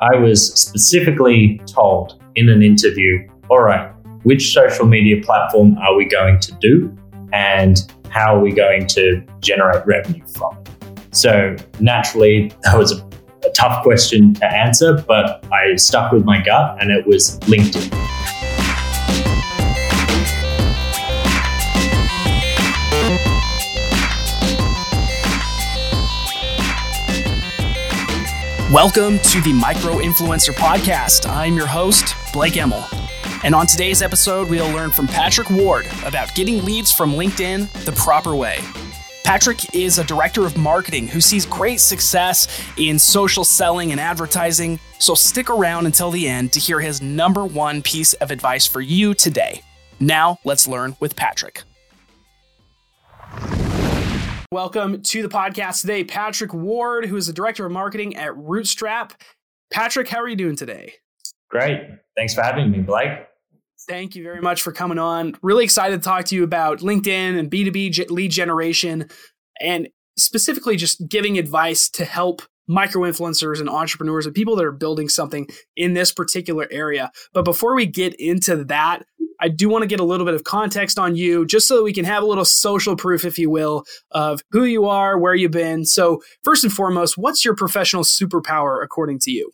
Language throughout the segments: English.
I was specifically told in an interview all right, which social media platform are we going to do and how are we going to generate revenue from it? So, naturally, that was a, a tough question to answer, but I stuck with my gut and it was LinkedIn. Welcome to the Micro Influencer Podcast. I'm your host, Blake Emmel. And on today's episode, we'll learn from Patrick Ward about getting leads from LinkedIn the proper way. Patrick is a director of marketing who sees great success in social selling and advertising. So stick around until the end to hear his number one piece of advice for you today. Now, let's learn with Patrick. Welcome to the podcast today, Patrick Ward, who is the director of marketing at Rootstrap. Patrick, how are you doing today? Great. Thanks for having me, Blake. Thank you very much for coming on. Really excited to talk to you about LinkedIn and B2B lead generation and specifically just giving advice to help micro influencers and entrepreneurs and people that are building something in this particular area. But before we get into that, I do want to get a little bit of context on you just so that we can have a little social proof, if you will, of who you are, where you've been. So, first and foremost, what's your professional superpower according to you?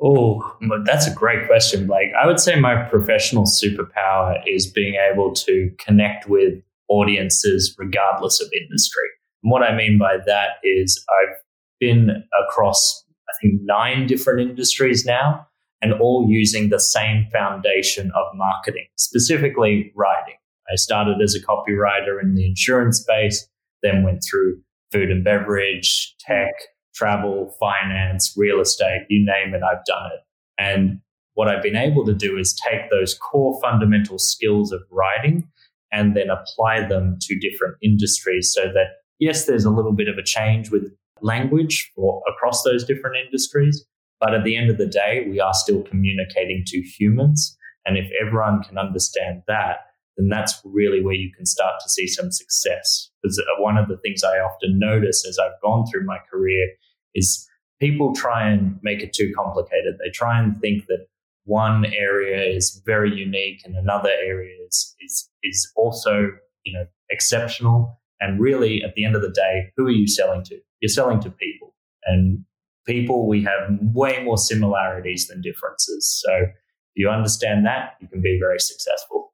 Oh, that's a great question, Blake. I would say my professional superpower is being able to connect with audiences regardless of industry. And what I mean by that is I've been across, I think, nine different industries now and all using the same foundation of marketing, specifically writing. I started as a copywriter in the insurance space, then went through food and beverage, tech, travel, finance, real estate, you name it, I've done it. And what I've been able to do is take those core fundamental skills of writing and then apply them to different industries so that, yes, there's a little bit of a change with language for across those different industries, but at the end of the day, we are still communicating to humans. And if everyone can understand that, then that's really where you can start to see some success. Because uh, one of the things I often notice as I've gone through my career is people try and make it too complicated. They try and think that one area is very unique and another area is, is, is also, you know, exceptional. And really, at the end of the day, who are you selling to? You're selling to people. And people, we have way more similarities than differences. So if you understand that, you can be very successful.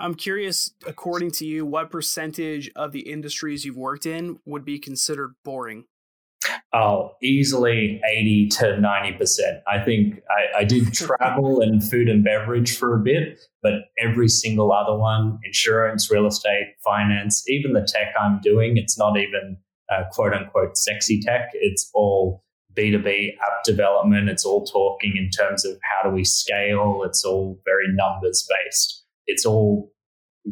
I'm curious, according to you, what percentage of the industries you've worked in would be considered boring? Oh, easily 80 to 90%. I think I, I did travel and food and beverage for a bit, but every single other one insurance, real estate, finance, even the tech I'm doing, it's not even uh, quote unquote sexy tech. It's all B2B app development. It's all talking in terms of how do we scale. It's all very numbers based. It's all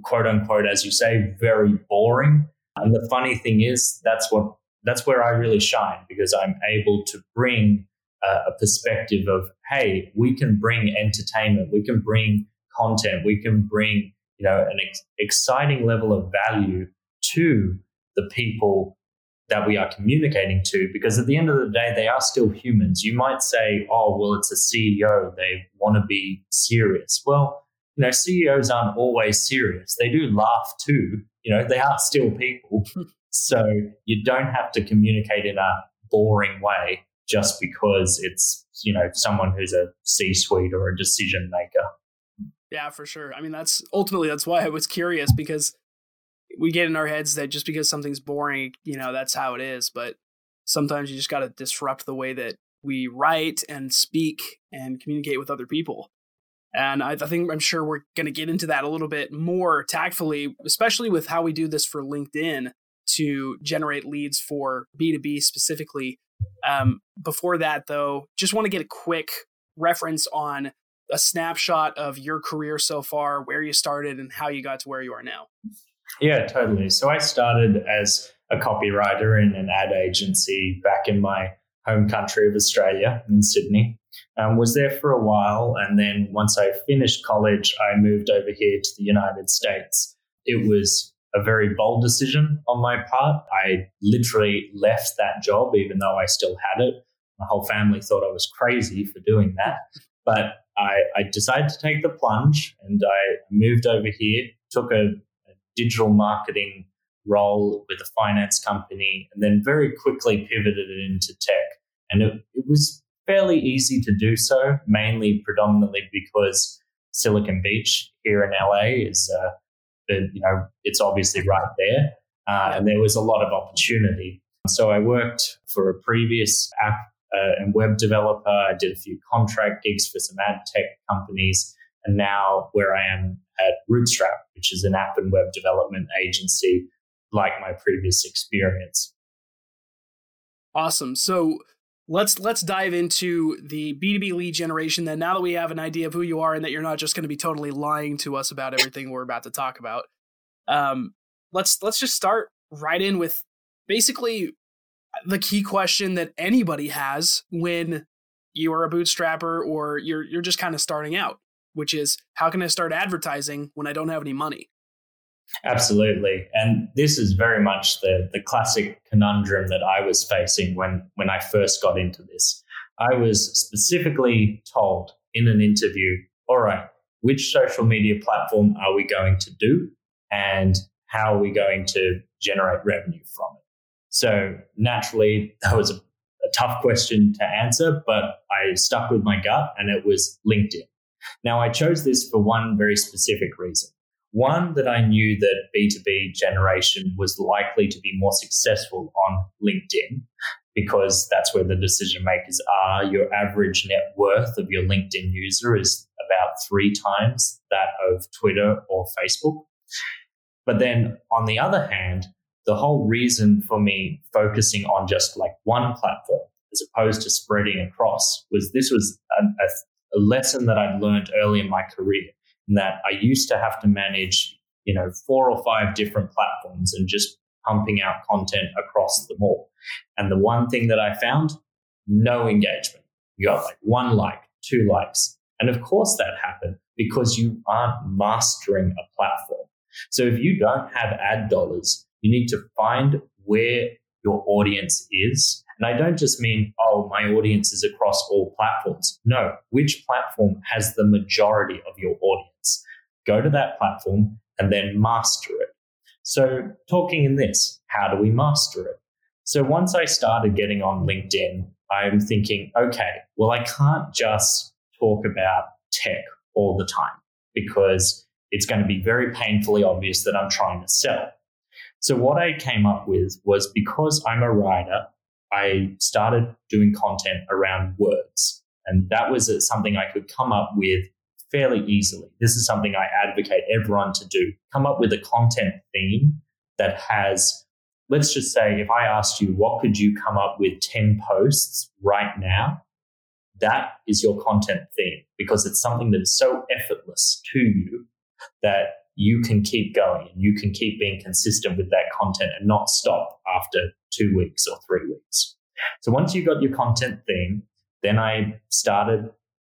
quote unquote, as you say, very boring. And the funny thing is, that's what that's where I really shine because I'm able to bring uh, a perspective of, hey, we can bring entertainment, we can bring content, we can bring you know an ex- exciting level of value to the people that we are communicating to because at the end of the day they are still humans. You might say oh well it's a ceo they want to be serious. Well you know ceos aren't always serious. They do laugh too. You know they are still people. So you don't have to communicate in a boring way just because it's you know someone who's a c-suite or a decision maker. Yeah for sure. I mean that's ultimately that's why i was curious because we get in our heads that just because something's boring, you know, that's how it is. But sometimes you just got to disrupt the way that we write and speak and communicate with other people. And I, I think I'm sure we're going to get into that a little bit more tactfully, especially with how we do this for LinkedIn to generate leads for B2B specifically. Um, before that, though, just want to get a quick reference on a snapshot of your career so far, where you started, and how you got to where you are now. Yeah, totally. So I started as a copywriter in an ad agency back in my home country of Australia in Sydney. Um, was there for a while, and then once I finished college, I moved over here to the United States. It was a very bold decision on my part. I literally left that job, even though I still had it, My whole family thought I was crazy for doing that. But I, I decided to take the plunge and I moved over here, took a, digital marketing role with a finance company, and then very quickly pivoted it into tech. And it, it was fairly easy to do so, mainly predominantly because Silicon Beach here in LA is, uh, you know, it's obviously right there. Uh, and there was a lot of opportunity. So I worked for a previous app uh, and web developer. I did a few contract gigs for some ad tech companies. And now where I am at Rootstrap, which is an app and web development agency like my previous experience. Awesome. So let's let's dive into the B2B lead generation then now that we have an idea of who you are and that you're not just going to be totally lying to us about everything we're about to talk about. Um, let's let's just start right in with basically the key question that anybody has when you are a bootstrapper or you're you're just kind of starting out, which is how can I start advertising when I don't have any money? Absolutely. And this is very much the, the classic conundrum that I was facing when, when I first got into this. I was specifically told in an interview, all right, which social media platform are we going to do? And how are we going to generate revenue from it? So naturally, that was a, a tough question to answer, but I stuck with my gut and it was LinkedIn. Now, I chose this for one very specific reason. One, that I knew that B2B generation was likely to be more successful on LinkedIn because that's where the decision makers are. Your average net worth of your LinkedIn user is about three times that of Twitter or Facebook. But then on the other hand, the whole reason for me focusing on just like one platform as opposed to spreading across was this was a, a, a lesson that I'd learned early in my career that I used to have to manage, you know, four or five different platforms and just pumping out content across them all. And the one thing that I found, no engagement. You got like one like, two likes. And of course that happened because you aren't mastering a platform. So if you don't have ad dollars, you need to find where your audience is. And I don't just mean, oh, my audience is across all platforms. No, which platform has the majority of your audience? Go to that platform and then master it. So, talking in this, how do we master it? So, once I started getting on LinkedIn, I'm thinking, okay, well, I can't just talk about tech all the time because it's going to be very painfully obvious that I'm trying to sell. So, what I came up with was because I'm a writer, I started doing content around words. And that was something I could come up with fairly easily. This is something I advocate everyone to do. Come up with a content theme that has, let's just say, if I asked you, what could you come up with 10 posts right now? That is your content theme because it's something that is so effortless to you that you can keep going and you can keep being consistent with that content and not stop after two weeks or three weeks. So once you got your content theme, then I started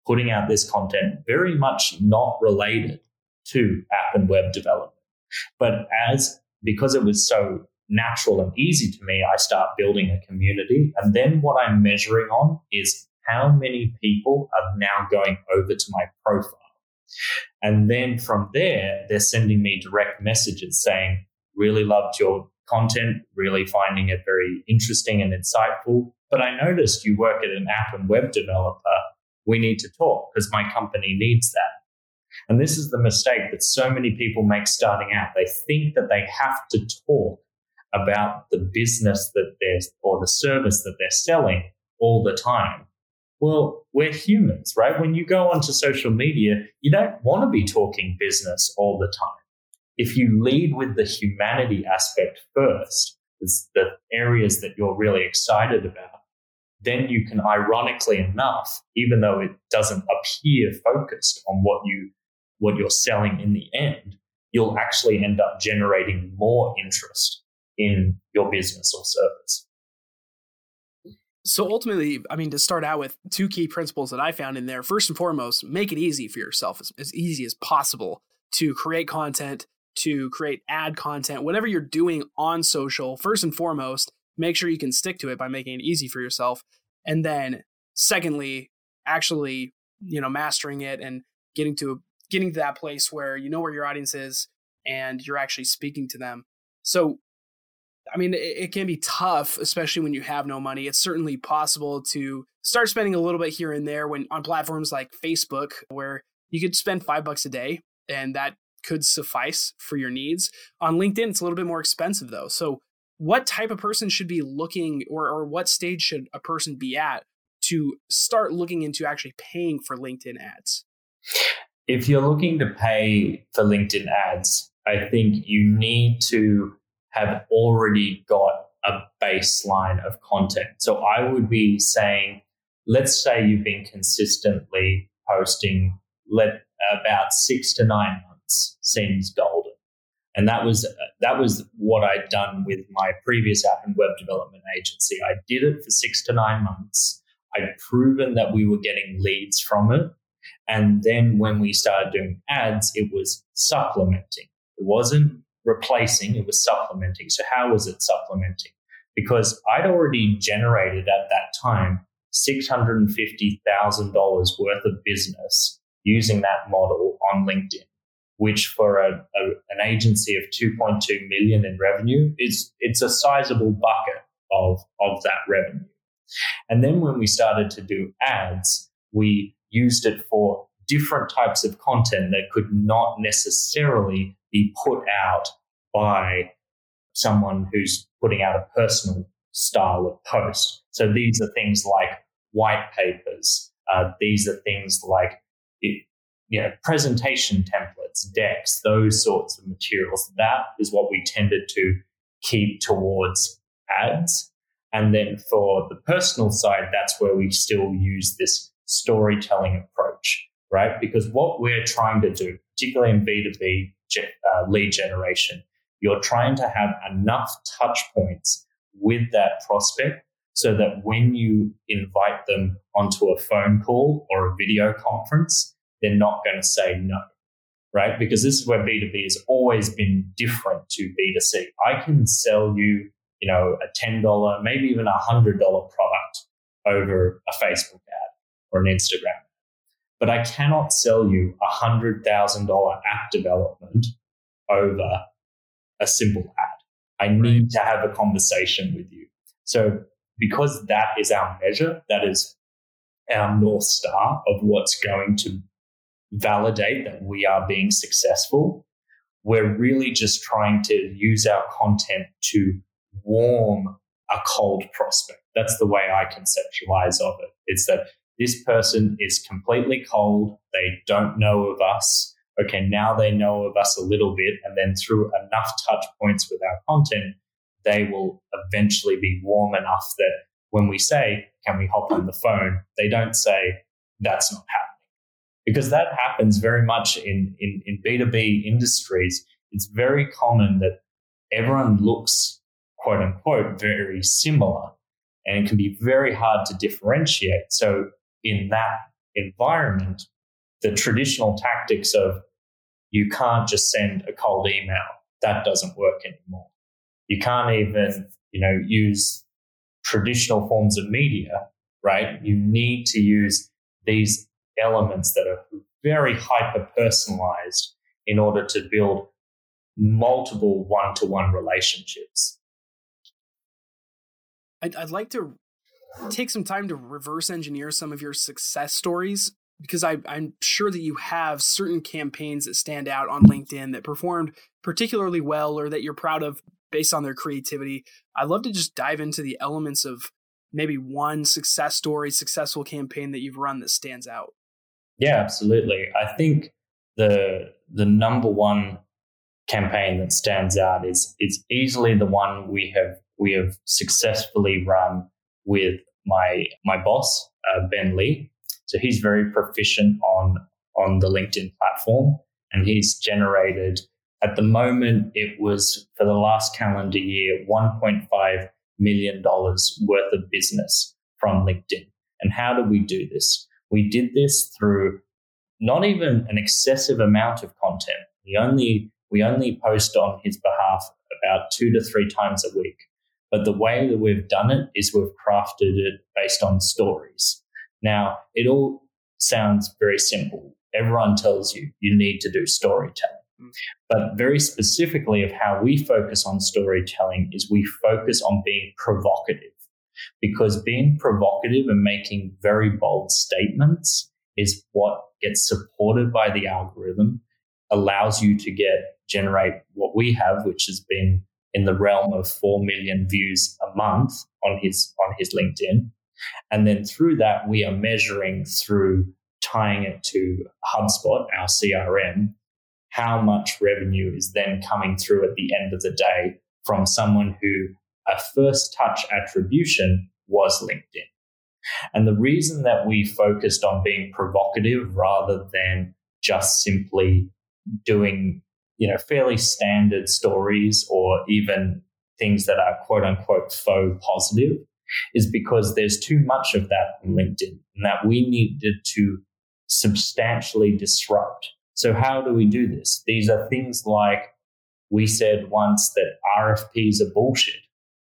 putting out this content very much not related to app and web development. But as because it was so natural and easy to me, I start building a community. And then what I'm measuring on is how many people are now going over to my profile. And then from there, they're sending me direct messages saying, really loved your content, really finding it very interesting and insightful. But I noticed you work at an app and web developer. We need to talk because my company needs that. And this is the mistake that so many people make starting out. They think that they have to talk about the business that they're or the service that they're selling all the time. Well, we're humans, right? When you go onto social media, you don't want to be talking business all the time. If you lead with the humanity aspect first, is the areas that you're really excited about, then you can, ironically enough, even though it doesn't appear focused on what you what you're selling in the end, you'll actually end up generating more interest in your business or service. So ultimately, I mean, to start out with two key principles that I found in there. First and foremost, make it easy for yourself, as, as easy as possible to create content, to create ad content, whatever you're doing on social. First and foremost, make sure you can stick to it by making it easy for yourself. And then secondly, actually, you know, mastering it and getting to getting to that place where you know where your audience is and you're actually speaking to them. So I mean, it, it, can be tough, especially when you have no money. It's certainly possible to start spending a little bit here and there when on platforms like Facebook, where you could spend five bucks a day and that could suffice for your needs. On LinkedIn, it's a little bit more expensive though. So, what type of person should be looking, or, or what stage should a person be at to start looking into actually paying for LinkedIn ads? If you're looking to pay for LinkedIn ads, I think you need to have already got a baseline of content. So I would be saying, let's say you've been consistently posting let about six to nine months seems golden. And that was uh, that was what I'd done with my previous app and web development agency. I did it for six to nine months. I'd proven that we were getting leads from it. And then when we started doing ads, it was supplementing. It wasn't replacing, it was supplementing. So, how was it supplementing? Because I'd already generated at that time $650,000 worth of business using that model on LinkedIn, which for a, a, an agency of 2.2 million in revenue is it's a sizable bucket of, of that revenue. And then when we started to do ads, we used it for different types of content that could not necessarily be put out by someone who's putting out a personal style of post. So these are things like white papers. Uh, these are things like you know presentation templates, decks, those sorts of materials. That is what we tended to keep towards ads. And then for the personal side, that's where we still use this storytelling approach, right? Because what we're trying to do, particularly in B2B uh, lead generation, you're trying to have enough touch points with that prospect so that when you invite them onto a phone call or a video conference, they're not going to say no, right? Because this is where B2B has always been different to B2C. I can sell you, you know, a $10, maybe even a $100 product over a Facebook ad or an Instagram. But I cannot sell you a $100,000 app development over a simple ad. I need to have a conversation with you. So because that is our measure, that is our North Star of what's going to validate that we are being successful, we're really just trying to use our content to warm a cold prospect. That's the way I conceptualize of it. It's that this person is completely cold. They don't know of us okay, now they know of us a little bit. And then through enough touch points with our content, they will eventually be warm enough that when we say, can we hop on the phone? They don't say, that's not happening. Because that happens very much in, in, in B2B industries. It's very common that everyone looks, quote unquote, very similar. And it can be very hard to differentiate. So in that environment, the traditional tactics of you can't just send a cold email. That doesn't work anymore. You can't even, you know, use traditional forms of media, right? You need to use these elements that are very hyper personalized in order to build multiple one to one relationships. I'd, I'd, like to take some time to reverse engineer some of your success stories because I, I'm sure that you have certain campaigns that stand out on LinkedIn that performed particularly well or that you're proud of based on their creativity. I'd love to just dive into the elements of maybe one success story, successful campaign that you've run that stands out. Yeah, absolutely. I think the the number one campaign that stands out is is easily the one we have we have successfully run with my my boss uh, Ben Lee. So he's very proficient on on the LinkedIn platform, and he's generated at the moment it was for the last calendar year 1.5 million dollars worth of business from LinkedIn. And how did we do this? We did this through not even an excessive amount of content. We only we only post on his behalf about two to three times a week. But the way that we've done it is we've crafted it based on stories. Now, it all sounds very simple. Everyone tells you you need to do storytelling. Mm. But very specifically, of how we focus on storytelling is we focus on being provocative because being provocative and making very bold statements is what gets supported by the algorithm, allows you to get generate what we have, which has been in the realm of 4 million views a month on his on his LinkedIn. And then through that, we are measuring through tying it to HubSpot, our CRM, how much revenue is then coming through at the end of the day from someone who a first touch attribution was LinkedIn. And the reason that we focused on being provocative rather than just simply doing, you know, fairly standard stories or even things that are quote unquote faux positive is because there's too much of that on LinkedIn and that we needed to substantially disrupt. So how do we do this? These are things like we said once that RFPs are bullshit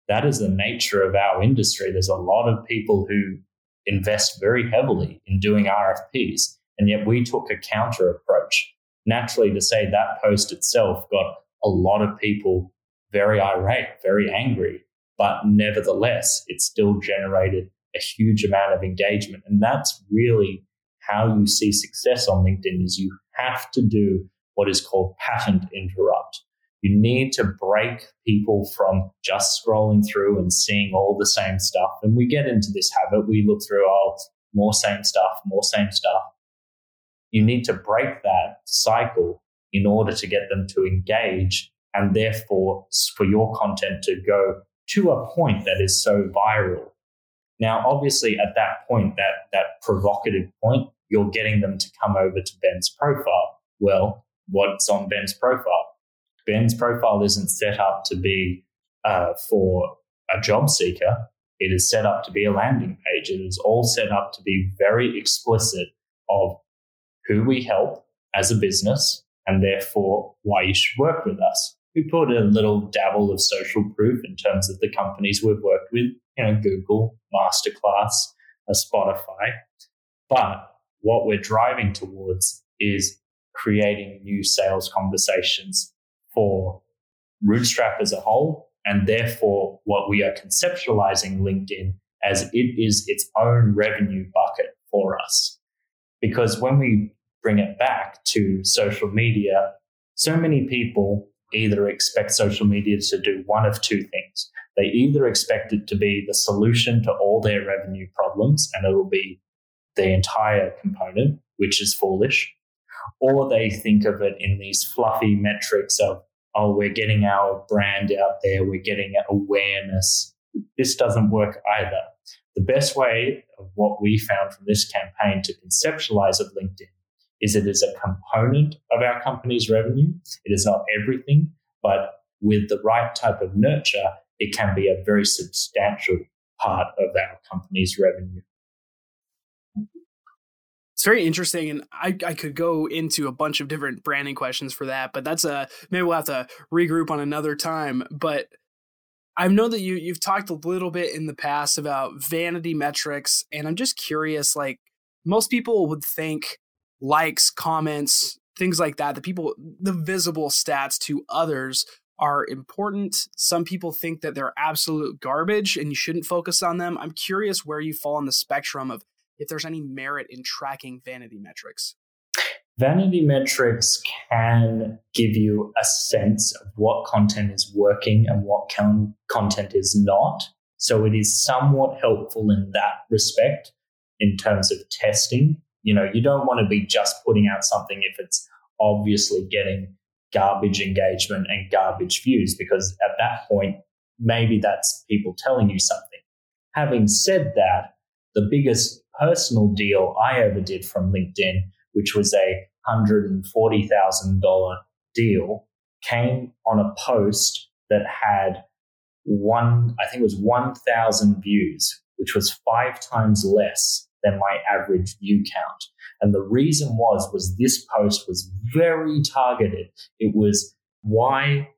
that is the nature of our industry. There's a lot of people who invest very heavily in doing RFPs, and yet we took a counter approach. Naturally, to say that post itself got a lot of people very irate, very angry, but nevertheless, it still generated a huge amount of engagement. And that's really how you see success on LinkedIn is you have to do what is called pattern interrupt. You need to break people from just scrolling through and seeing all the same stuff. And we get into this habit. We look through, oh, more same stuff, more same stuff. You need to break that cycle in order to get them to engage and therefore for your content to go to a point that is so viral. Now, obviously, at that point, that, that provocative point, you're getting them to come over to Ben's profile. Well, what's on Ben's profile? Ben's profile isn't set up to be uh, for a job seeker. It is set up to be a landing page. It is all set up to be very explicit of who we help as a business and therefore why you should work with us. We put a little dabble of social proof in terms of the companies we've worked with, you know, Google, Masterclass, uh, Spotify. But what we're driving towards is creating new sales conversations for Rootstrap as a whole, and therefore what we are conceptualizing LinkedIn as it is its own revenue bucket for us. Because when we bring it back to social media, so many people either expect social media to do one of two things. They either expect it to be the solution to all their revenue problems, and it'll be the entire component, which is foolish, or they think of it in these fluffy metrics of, oh, we're getting our brand out there, we're getting awareness. This doesn't work either. The best way of what we found from this campaign to conceptualize of LinkedIn is it is a component of our company's revenue. It is not everything, but with the right type of nurture, it can be a very substantial part of our company's revenue it's very interesting and I, I could go into a bunch of different branding questions for that but that's a maybe we'll have to regroup on another time but i know that you you've talked a little bit in the past about vanity metrics and i'm just curious like most people would think likes comments things like that the people the visible stats to others are important some people think that they're absolute garbage and you shouldn't focus on them i'm curious where you fall on the spectrum of if there's any merit in tracking vanity metrics. Vanity metrics can give you a sense of what content is working and what con- content is not. So it is somewhat helpful in that respect in terms of testing. You know, you don't want to be just putting out something if it's obviously getting garbage engagement and garbage views, because at that point, maybe that's people telling you something. Having said that, the biggest personal deal I ever did from LinkedIn, which was a $140,000 deal, came on a post that had one, I think it was 1,000 views, which was five times less than my average view count. And the reason was, was this post was very targeted. It was why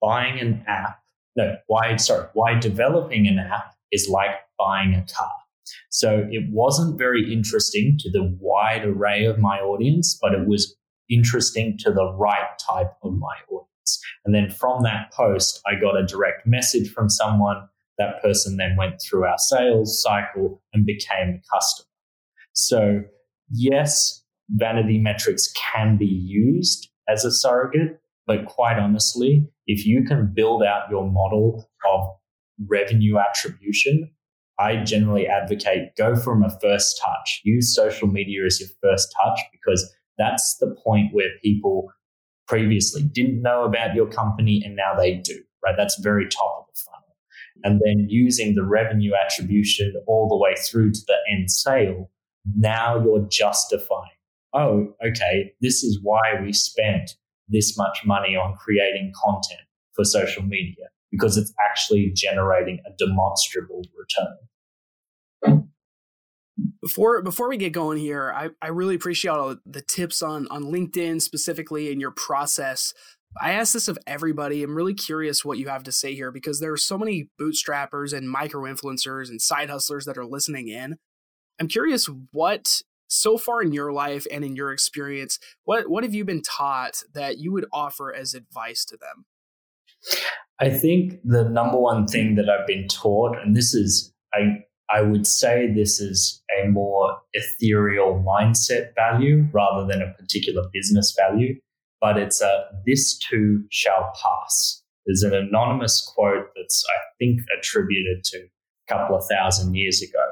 buying an app no, why, sorry, why developing an app is like buying a car. So it wasn't very interesting to the wide array of my audience, but it was interesting to the right type of my audience. And then from that post, I got a direct message from someone. That person then went through our sales cycle and became a customer. So, yes, vanity metrics can be used as a surrogate, but quite honestly, if you can build out your model of revenue attribution, I generally advocate go from a first touch. Use social media as your first touch because that's the point where people previously didn't know about your company and now they do, right? That's very top of the funnel. And then using the revenue attribution all the way through to the end sale, now you're justifying, oh, okay, this is why we spent this much money on creating content for social media because it's actually generating a demonstrable return before before we get going here, I, I really appreciate all the tips on on LinkedIn specifically and your process. I ask this of everybody. I'm really curious what you have to say here because there are so many bootstrappers and micro influencers and side hustlers that are listening in. I'm curious what so far in your life and in your experience, what what have you been taught that you would offer as advice to them? I think the number one thing that I've been taught, and this is I I would say this is a more ethereal mindset value rather than a particular business value, but it's a this too shall pass. There's an anonymous quote that's, I think, attributed to a couple of thousand years ago.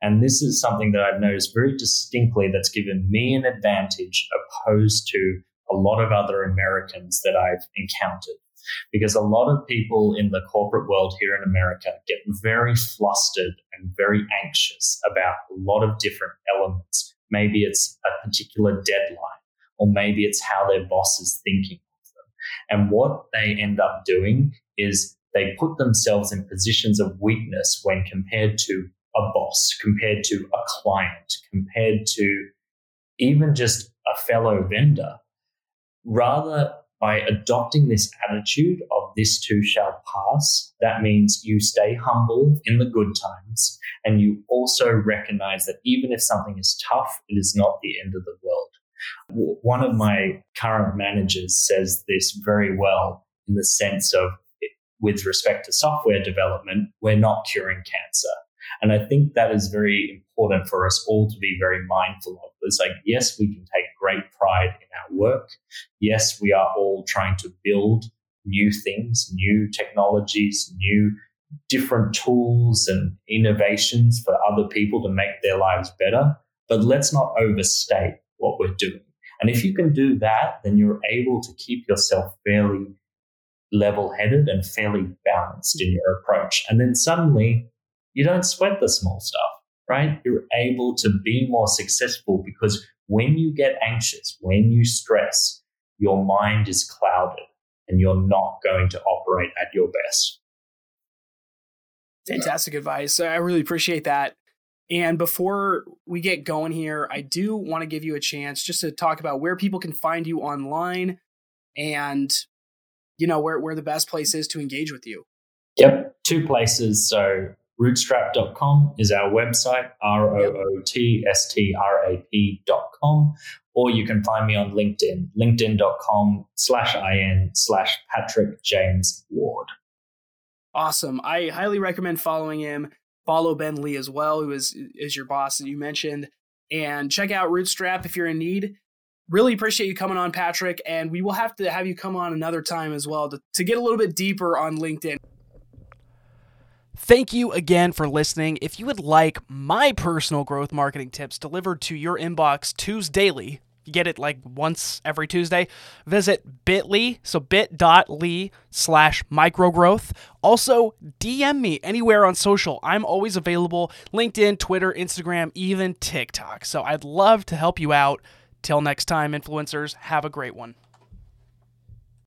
And this is something that I've noticed very distinctly that's given me an advantage opposed to a lot of other Americans that I've encountered because a lot of people in the corporate world here in America get very flustered and very anxious about a lot of different elements. Maybe it's a particular deadline, or maybe it's how their boss is thinking of them. And what they end up doing is they put themselves in positions of weakness when compared to a boss, compared to a client, compared to even just a fellow vendor. Rather by adopting this attitude of this too shall pass, that means you stay humble in the good times and you also recognize that even if something is tough, it is not the end of the world. One of my current managers says this very well in the sense of, with respect to software development, we're not curing cancer. And I think that is very important for us all to be very mindful of. It's like, yes, we can take great pride in our work. Yes, we are all trying to build new things, new technologies, new different tools and innovations for other people to make their lives better. But let's not overstate what we're doing. And if you can do that, then you're able to keep yourself fairly level headed and fairly balanced in your approach. And then suddenly you don't sweat the small stuff, right? You're able to be more successful because when you get anxious, when you stress, your mind is clouded and you're not going to operate at your best. Fantastic advice. I really appreciate that. And before we get going here, I do want to give you a chance just to talk about where people can find you online and you know where, where the best place is to engage with you. Yep, two places. So rootstrap.com is our website, R O O T S T R A P.com. Or you can find me on LinkedIn, linkedin.com slash IN slash Patrick James Ward. Awesome. I highly recommend following him. Follow Ben Lee as well, who is, is your boss that you mentioned. And check out Rootstrap if you're in need. Really appreciate you coming on, Patrick. And we will have to have you come on another time as well to, to get a little bit deeper on LinkedIn. Thank you again for listening. If you would like my personal growth marketing tips delivered to your inbox Tuesdaily, get it like once every Tuesday, visit bit.ly, so bit.ly slash microgrowth. Also, DM me anywhere on social. I'm always available LinkedIn, Twitter, Instagram, even TikTok. So I'd love to help you out. Till next time, influencers, have a great one.